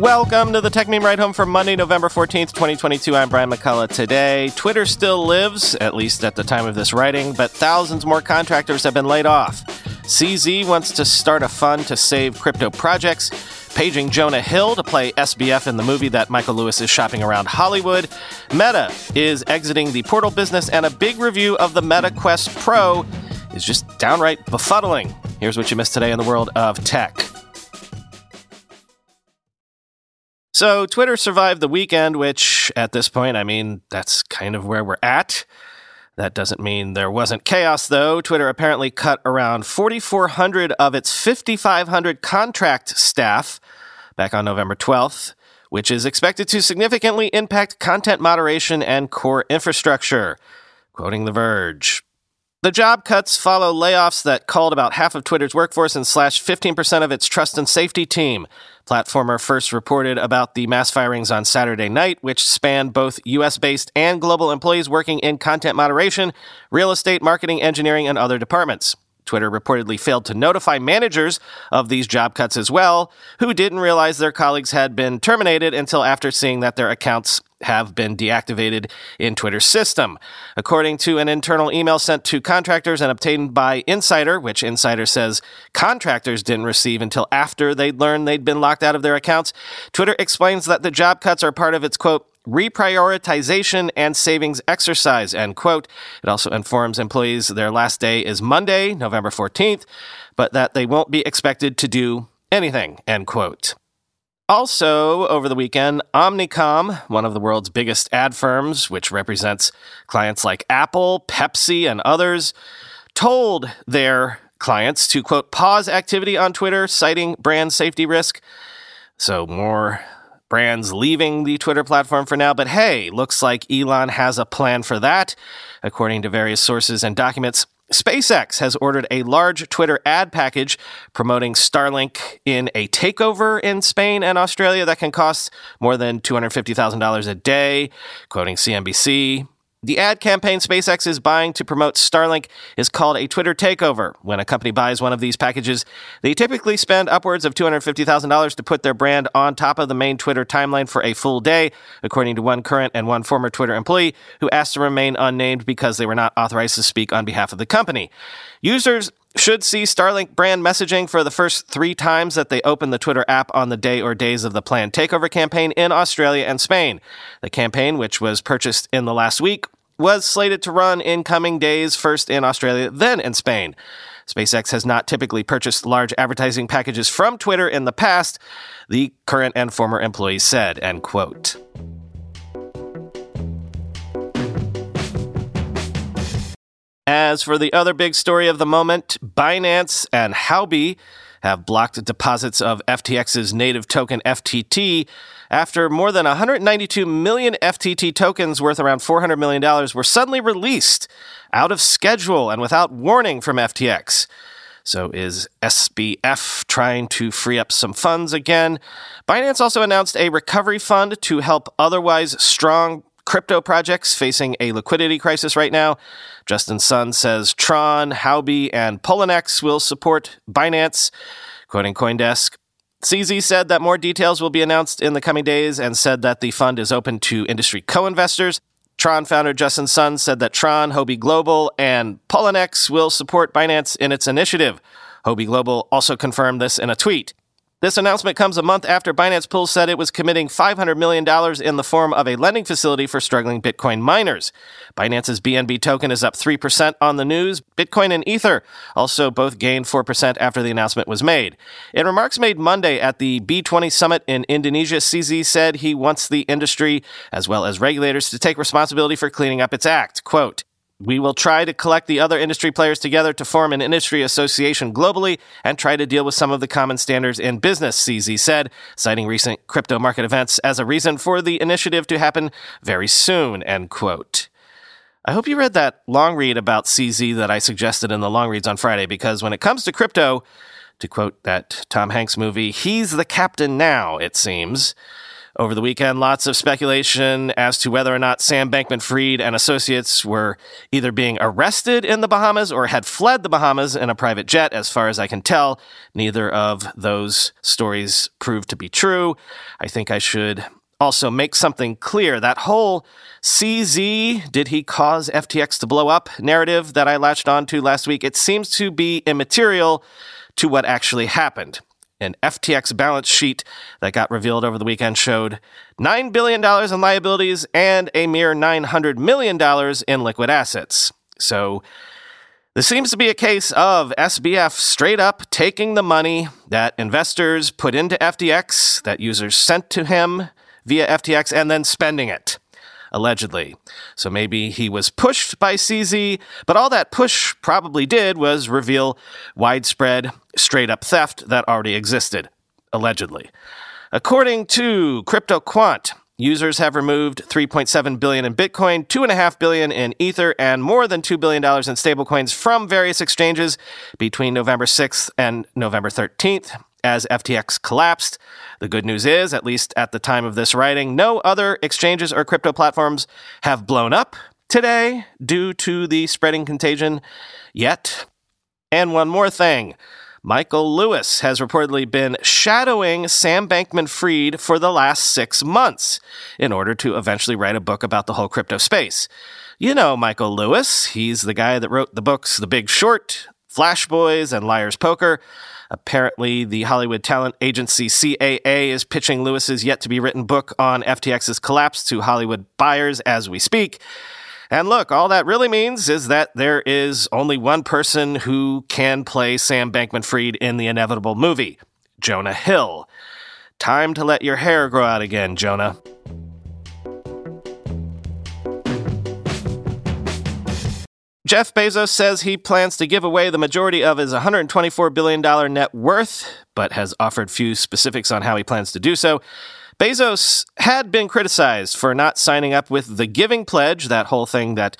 Welcome to the Techmeme Ride Home for Monday, November 14th, 2022. I'm Brian McCullough. Today, Twitter still lives, at least at the time of this writing, but thousands more contractors have been laid off. CZ wants to start a fund to save crypto projects, paging Jonah Hill to play SBF in the movie that Michael Lewis is shopping around Hollywood. Meta is exiting the portal business, and a big review of the Meta Quest Pro is just downright befuddling. Here's what you missed today in the world of tech. So, Twitter survived the weekend, which at this point, I mean, that's kind of where we're at. That doesn't mean there wasn't chaos, though. Twitter apparently cut around 4,400 of its 5,500 contract staff back on November 12th, which is expected to significantly impact content moderation and core infrastructure. Quoting The Verge. The job cuts follow layoffs that called about half of Twitter's workforce and slashed 15% of its trust and safety team. Platformer first reported about the mass firings on Saturday night, which spanned both US based and global employees working in content moderation, real estate, marketing, engineering, and other departments. Twitter reportedly failed to notify managers of these job cuts as well, who didn't realize their colleagues had been terminated until after seeing that their accounts have been deactivated in Twitter's system. According to an internal email sent to contractors and obtained by Insider, which Insider says contractors didn't receive until after they'd learned they'd been locked out of their accounts, Twitter explains that the job cuts are part of its quote, reprioritization and savings exercise, end quote. It also informs employees their last day is Monday, November 14th, but that they won't be expected to do anything, end quote. Also, over the weekend, Omnicom, one of the world's biggest ad firms, which represents clients like Apple, Pepsi, and others, told their clients to, quote, pause activity on Twitter, citing brand safety risk. So, more brands leaving the Twitter platform for now, but hey, looks like Elon has a plan for that. According to various sources and documents, SpaceX has ordered a large Twitter ad package promoting Starlink in a takeover in Spain and Australia that can cost more than $250,000 a day. Quoting CNBC, the ad campaign SpaceX is buying to promote Starlink is called a Twitter takeover. When a company buys one of these packages, they typically spend upwards of $250,000 to put their brand on top of the main Twitter timeline for a full day, according to one current and one former Twitter employee who asked to remain unnamed because they were not authorized to speak on behalf of the company. Users should see Starlink brand messaging for the first three times that they open the Twitter app on the day or days of the planned takeover campaign in Australia and Spain. The campaign, which was purchased in the last week, was slated to run in coming days, first in Australia, then in Spain. SpaceX has not typically purchased large advertising packages from Twitter in the past, the current and former employees said, end quote. As for the other big story of the moment, Binance and Huobi have blocked deposits of FTX's native token FTT after more than 192 million FTT tokens worth around $400 million were suddenly released out of schedule and without warning from FTX. So is SBF trying to free up some funds again? Binance also announced a recovery fund to help otherwise strong crypto projects facing a liquidity crisis right now. Justin Sun says Tron, Huobi, and Poloniex will support Binance. Quoting Coindesk, CZ said that more details will be announced in the coming days and said that the fund is open to industry co investors. Tron founder Justin Sun said that Tron, Huobi Global, and Poloniex will support Binance in its initiative. Huobi Global also confirmed this in a tweet. This announcement comes a month after Binance Pool said it was committing $500 million in the form of a lending facility for struggling Bitcoin miners. Binance's BNB token is up 3% on the news. Bitcoin and Ether also both gained 4% after the announcement was made. In remarks made Monday at the B20 summit in Indonesia, CZ said he wants the industry, as well as regulators, to take responsibility for cleaning up its act. Quote, we will try to collect the other industry players together to form an industry association globally and try to deal with some of the common standards in business, CZ said, citing recent crypto market events as a reason for the initiative to happen very soon, end quote. I hope you read that long read about CZ that I suggested in the long reads on Friday because when it comes to crypto, to quote that Tom Hanks movie, he's the captain now, it seems. Over the weekend, lots of speculation as to whether or not Sam Bankman Fried and associates were either being arrested in the Bahamas or had fled the Bahamas in a private jet. As far as I can tell, neither of those stories proved to be true. I think I should also make something clear. That whole CZ, did he cause FTX to blow up narrative that I latched onto last week, it seems to be immaterial to what actually happened. An FTX balance sheet that got revealed over the weekend showed $9 billion in liabilities and a mere $900 million in liquid assets. So, this seems to be a case of SBF straight up taking the money that investors put into FTX, that users sent to him via FTX, and then spending it allegedly. So maybe he was pushed by CZ, but all that push probably did was reveal widespread, straight up theft that already existed, allegedly. According to CryptoQuant, users have removed 3.7 billion in Bitcoin, 2.5 billion in Ether, and more than $2 billion in stablecoins from various exchanges between November 6th and November 13th as FTX collapsed. The good news is, at least at the time of this writing, no other exchanges or crypto platforms have blown up today due to the spreading contagion yet. And one more thing. Michael Lewis has reportedly been shadowing Sam Bankman Fried for the last six months in order to eventually write a book about the whole crypto space. You know Michael Lewis. He's the guy that wrote the books The Big Short, Flash Boys, and Liar's Poker. Apparently, the Hollywood talent agency CAA is pitching Lewis's yet to be written book on FTX's collapse to Hollywood buyers as we speak. And look, all that really means is that there is only one person who can play Sam Bankman Fried in the inevitable movie Jonah Hill. Time to let your hair grow out again, Jonah. Jeff Bezos says he plans to give away the majority of his $124 billion net worth, but has offered few specifics on how he plans to do so. Bezos had been criticized for not signing up with the Giving Pledge, that whole thing that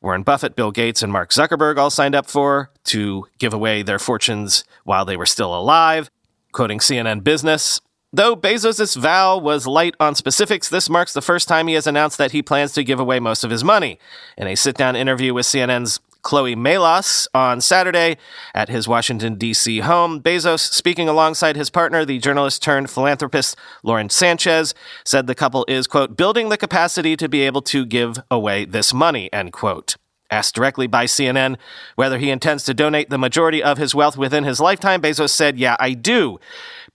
Warren Buffett, Bill Gates, and Mark Zuckerberg all signed up for to give away their fortunes while they were still alive. Quoting CNN Business, Though Bezos' vow was light on specifics, this marks the first time he has announced that he plans to give away most of his money. In a sit down interview with CNN's Chloe Melas on Saturday at his Washington, D.C. home. Bezos, speaking alongside his partner, the journalist turned philanthropist Lauren Sanchez, said the couple is, quote, building the capacity to be able to give away this money, end quote. Asked directly by CNN whether he intends to donate the majority of his wealth within his lifetime, Bezos said, Yeah, I do.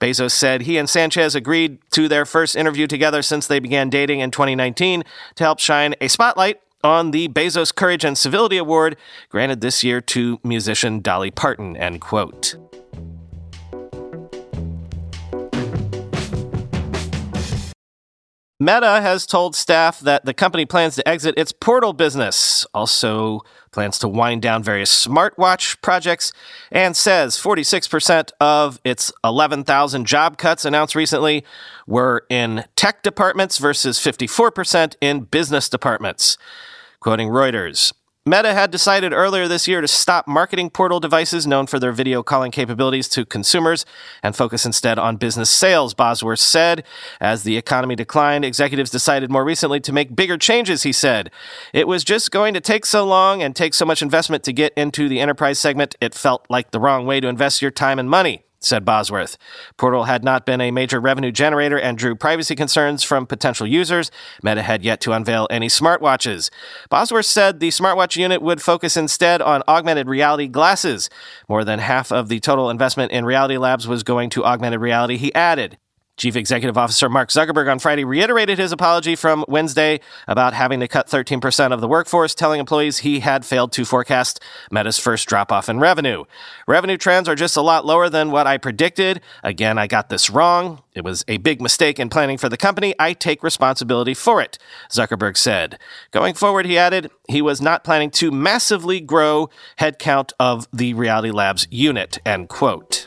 Bezos said he and Sanchez agreed to their first interview together since they began dating in 2019 to help shine a spotlight on the Bezos Courage and Civility Award granted this year to musician Dolly Parton, end quote. Meta has told staff that the company plans to exit its portal business, also plans to wind down various smartwatch projects, and says 46% of its 11,000 job cuts announced recently were in tech departments versus 54% in business departments. Quoting Reuters, Meta had decided earlier this year to stop marketing portal devices known for their video calling capabilities to consumers and focus instead on business sales, Bosworth said. As the economy declined, executives decided more recently to make bigger changes, he said. It was just going to take so long and take so much investment to get into the enterprise segment, it felt like the wrong way to invest your time and money said Bosworth. Portal had not been a major revenue generator and drew privacy concerns from potential users. Meta had yet to unveil any smartwatches. Bosworth said the smartwatch unit would focus instead on augmented reality glasses. More than half of the total investment in Reality Labs was going to augmented reality, he added. Chief Executive Officer Mark Zuckerberg on Friday reiterated his apology from Wednesday about having to cut 13% of the workforce, telling employees he had failed to forecast Meta's first drop off in revenue. Revenue trends are just a lot lower than what I predicted. Again, I got this wrong. It was a big mistake in planning for the company. I take responsibility for it, Zuckerberg said. Going forward, he added, he was not planning to massively grow headcount of the Reality Labs unit, end quote.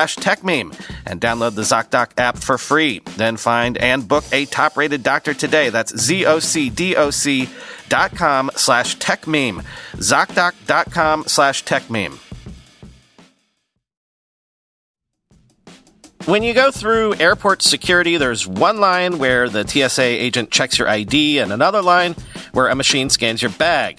slash techmeme and download the ZocDoc app for free. Then find and book a top rated doctor today. That's Z-O-C-D-O-C dot com slash techmeme. ZocDoc.com slash techmeme. When you go through airport security, there's one line where the TSA agent checks your ID and another line where a machine scans your bag.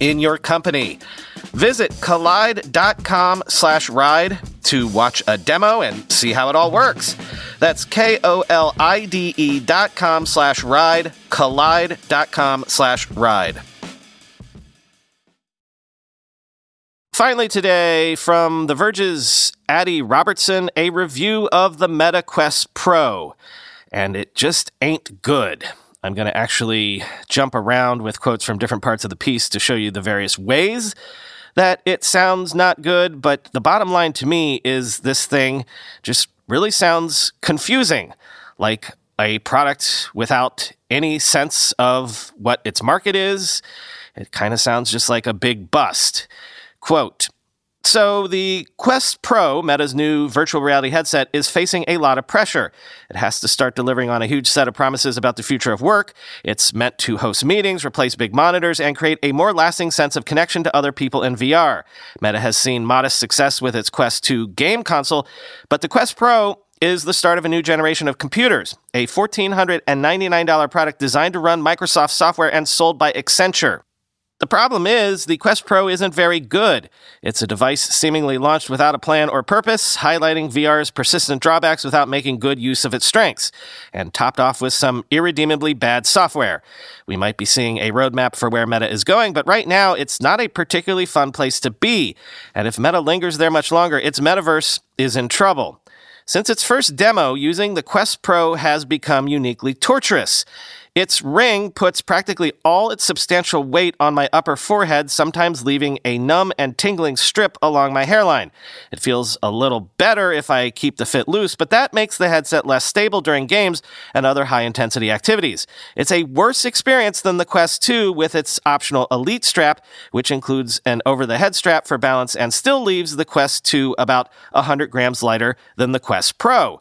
in your company. Visit kolide.com slash ride to watch a demo and see how it all works. That's K-O-L-I-D-E dot com slash ride, kolide.com slash ride. Finally, today, from The Verge's Adi Robertson, a review of the Meta Quest Pro. And it just ain't good. I'm going to actually jump around with quotes from different parts of the piece to show you the various ways that it sounds not good. But the bottom line to me is this thing just really sounds confusing, like a product without any sense of what its market is. It kind of sounds just like a big bust. Quote, so, the Quest Pro, Meta's new virtual reality headset, is facing a lot of pressure. It has to start delivering on a huge set of promises about the future of work. It's meant to host meetings, replace big monitors, and create a more lasting sense of connection to other people in VR. Meta has seen modest success with its Quest 2 game console, but the Quest Pro is the start of a new generation of computers, a $1,499 product designed to run Microsoft software and sold by Accenture. The problem is, the Quest Pro isn't very good. It's a device seemingly launched without a plan or purpose, highlighting VR's persistent drawbacks without making good use of its strengths, and topped off with some irredeemably bad software. We might be seeing a roadmap for where Meta is going, but right now it's not a particularly fun place to be. And if Meta lingers there much longer, its metaverse is in trouble. Since its first demo, using the Quest Pro has become uniquely torturous. Its ring puts practically all its substantial weight on my upper forehead, sometimes leaving a numb and tingling strip along my hairline. It feels a little better if I keep the fit loose, but that makes the headset less stable during games and other high intensity activities. It's a worse experience than the Quest 2 with its optional Elite strap, which includes an over the head strap for balance and still leaves the Quest 2 about 100 grams lighter than the Quest Pro.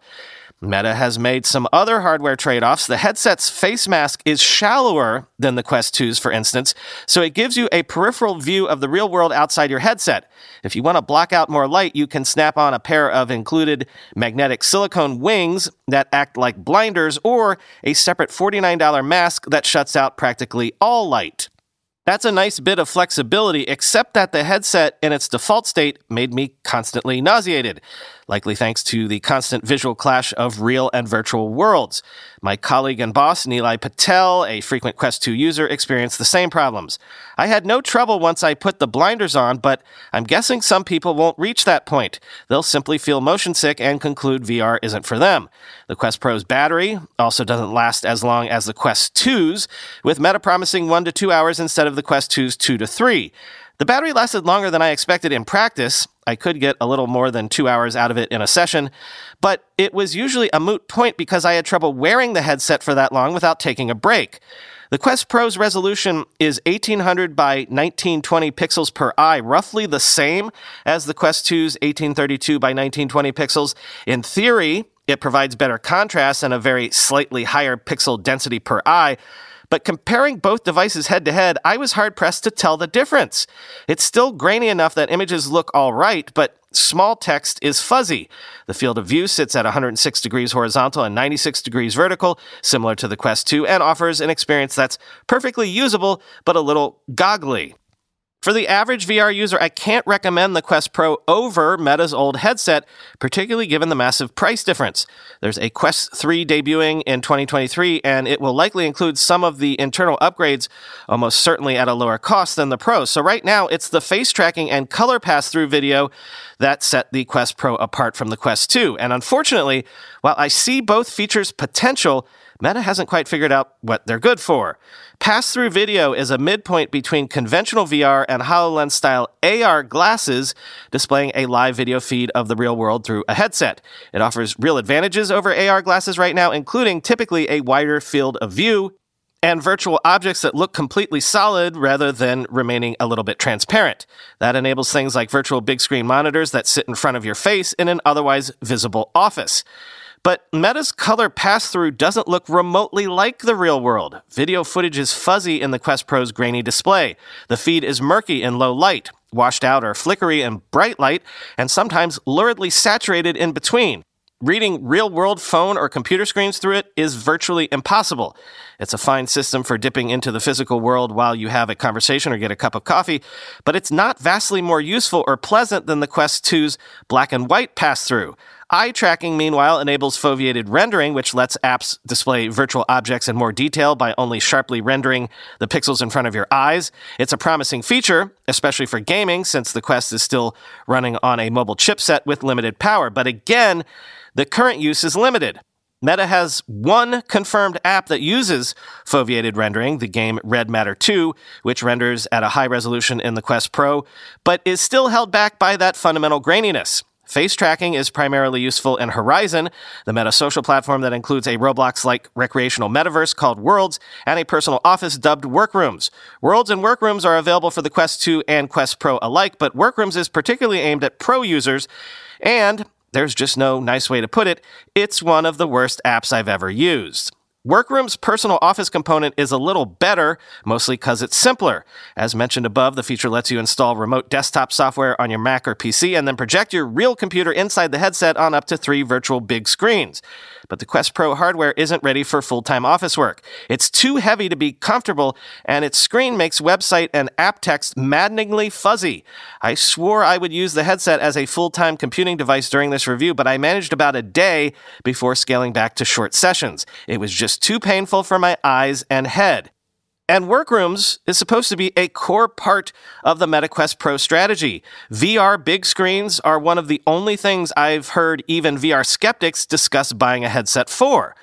Meta has made some other hardware trade offs. The headset's face mask is shallower than the Quest 2's, for instance, so it gives you a peripheral view of the real world outside your headset. If you want to block out more light, you can snap on a pair of included magnetic silicone wings that act like blinders or a separate $49 mask that shuts out practically all light. That's a nice bit of flexibility, except that the headset in its default state made me constantly nauseated likely thanks to the constant visual clash of real and virtual worlds. My colleague and boss, Nilay Patel, a frequent Quest 2 user, experienced the same problems. I had no trouble once I put the blinders on, but I'm guessing some people won't reach that point. They'll simply feel motion sick and conclude VR isn't for them. The Quest Pro's battery also doesn't last as long as the Quest 2's, with Meta promising one to two hours instead of the Quest 2's two to three. The battery lasted longer than I expected in practice. I could get a little more than two hours out of it in a session, but it was usually a moot point because I had trouble wearing the headset for that long without taking a break. The Quest Pro's resolution is 1800 by 1920 pixels per eye, roughly the same as the Quest 2's 1832 by 1920 pixels. In theory, it provides better contrast and a very slightly higher pixel density per eye, but comparing both devices head to head, I was hard pressed to tell the difference. It's still grainy enough that images look all right, but small text is fuzzy. The field of view sits at 106 degrees horizontal and 96 degrees vertical, similar to the Quest 2, and offers an experience that's perfectly usable, but a little goggly. For the average VR user, I can't recommend the Quest Pro over Meta's old headset, particularly given the massive price difference. There's a Quest 3 debuting in 2023, and it will likely include some of the internal upgrades, almost certainly at a lower cost than the Pro. So right now, it's the face tracking and color pass through video that set the Quest Pro apart from the Quest 2. And unfortunately, while I see both features' potential, Meta hasn't quite figured out what they're good for. Pass through video is a midpoint between conventional VR and HoloLens style AR glasses, displaying a live video feed of the real world through a headset. It offers real advantages over AR glasses right now, including typically a wider field of view and virtual objects that look completely solid rather than remaining a little bit transparent. That enables things like virtual big screen monitors that sit in front of your face in an otherwise visible office. But Meta's color pass through doesn't look remotely like the real world. Video footage is fuzzy in the Quest Pro's grainy display. The feed is murky in low light, washed out or flickery in bright light, and sometimes luridly saturated in between. Reading real world phone or computer screens through it is virtually impossible. It's a fine system for dipping into the physical world while you have a conversation or get a cup of coffee, but it's not vastly more useful or pleasant than the Quest 2's black and white pass through. Eye tracking, meanwhile, enables foveated rendering, which lets apps display virtual objects in more detail by only sharply rendering the pixels in front of your eyes. It's a promising feature, especially for gaming, since the Quest is still running on a mobile chipset with limited power. But again, the current use is limited. Meta has one confirmed app that uses foveated rendering, the game Red Matter 2, which renders at a high resolution in the Quest Pro, but is still held back by that fundamental graininess. Face tracking is primarily useful in Horizon, the meta social platform that includes a Roblox like recreational metaverse called Worlds and a personal office dubbed Workrooms. Worlds and Workrooms are available for the Quest 2 and Quest Pro alike, but Workrooms is particularly aimed at pro users, and there's just no nice way to put it, it's one of the worst apps I've ever used. Workroom's personal office component is a little better, mostly because it's simpler. As mentioned above, the feature lets you install remote desktop software on your Mac or PC and then project your real computer inside the headset on up to three virtual big screens but the Quest Pro hardware isn't ready for full time office work. It's too heavy to be comfortable, and its screen makes website and app text maddeningly fuzzy. I swore I would use the headset as a full time computing device during this review, but I managed about a day before scaling back to short sessions. It was just too painful for my eyes and head. And workrooms is supposed to be a core part of the MetaQuest Pro strategy. VR big screens are one of the only things I've heard even VR skeptics discuss buying a headset for.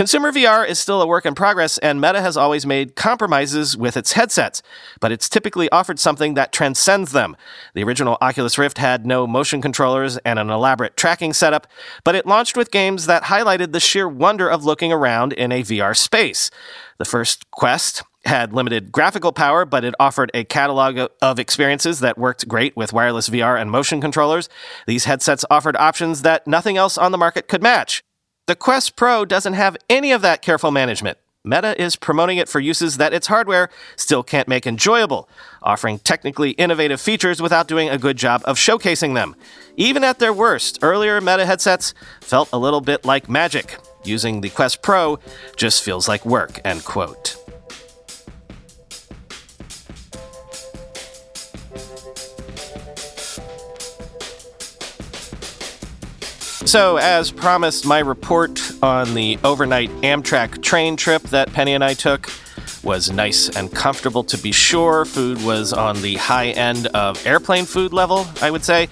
Consumer VR is still a work in progress, and Meta has always made compromises with its headsets, but it's typically offered something that transcends them. The original Oculus Rift had no motion controllers and an elaborate tracking setup, but it launched with games that highlighted the sheer wonder of looking around in a VR space. The first Quest had limited graphical power, but it offered a catalog of experiences that worked great with wireless VR and motion controllers. These headsets offered options that nothing else on the market could match. The Quest Pro doesn't have any of that careful management. Meta is promoting it for uses that its hardware still can't make enjoyable, offering technically innovative features without doing a good job of showcasing them. Even at their worst, earlier Meta headsets felt a little bit like magic. Using the Quest Pro just feels like work, end quote. So, as promised, my report on the overnight Amtrak train trip that Penny and I took was nice and comfortable to be sure. Food was on the high end of airplane food level, I would say.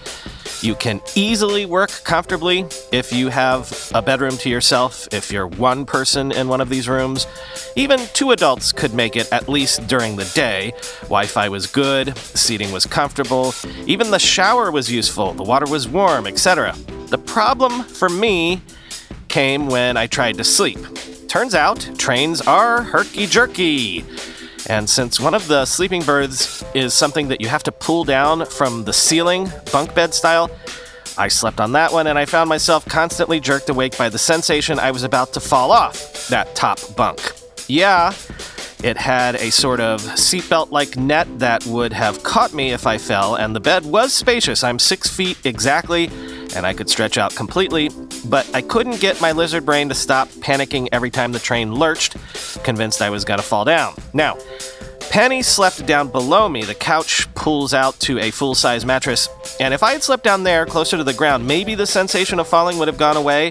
You can easily work comfortably if you have a bedroom to yourself, if you're one person in one of these rooms. Even two adults could make it at least during the day. Wi Fi was good, seating was comfortable, even the shower was useful, the water was warm, etc. The problem for me came when I tried to sleep. Turns out, trains are herky jerky. And since one of the sleeping berths is something that you have to pull down from the ceiling, bunk bed style, I slept on that one and I found myself constantly jerked awake by the sensation I was about to fall off that top bunk. Yeah, it had a sort of seatbelt like net that would have caught me if I fell, and the bed was spacious. I'm six feet exactly, and I could stretch out completely, but I couldn't get my lizard brain to stop panicking every time the train lurched, convinced I was to fall down. Now, Penny slept down below me. The couch pulls out to a full size mattress, and if I had slept down there closer to the ground, maybe the sensation of falling would have gone away.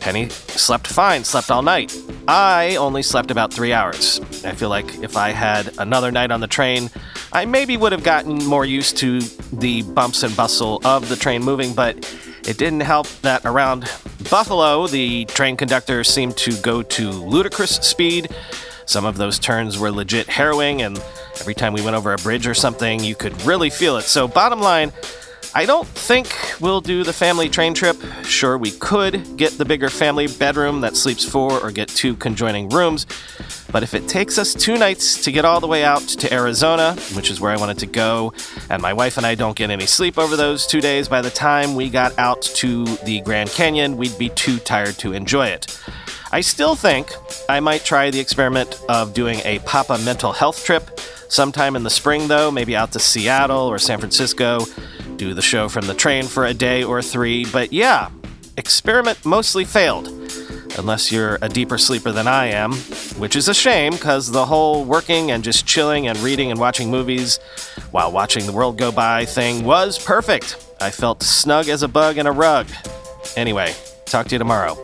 Penny slept fine, slept all night. I only slept about three hours. I feel like if I had another night on the train, I maybe would have gotten more used to the bumps and bustle of the train moving, but it didn't help that around Buffalo, the train conductor seemed to go to ludicrous speed. Some of those turns were legit harrowing, and every time we went over a bridge or something, you could really feel it. So, bottom line, I don't think we'll do the family train trip. Sure, we could get the bigger family bedroom that sleeps four or get two conjoining rooms. But if it takes us two nights to get all the way out to Arizona, which is where I wanted to go, and my wife and I don't get any sleep over those two days, by the time we got out to the Grand Canyon, we'd be too tired to enjoy it. I still think I might try the experiment of doing a Papa mental health trip sometime in the spring, though, maybe out to Seattle or San Francisco, do the show from the train for a day or three. But yeah, experiment mostly failed. Unless you're a deeper sleeper than I am, which is a shame because the whole working and just chilling and reading and watching movies while watching the world go by thing was perfect. I felt snug as a bug in a rug. Anyway, talk to you tomorrow.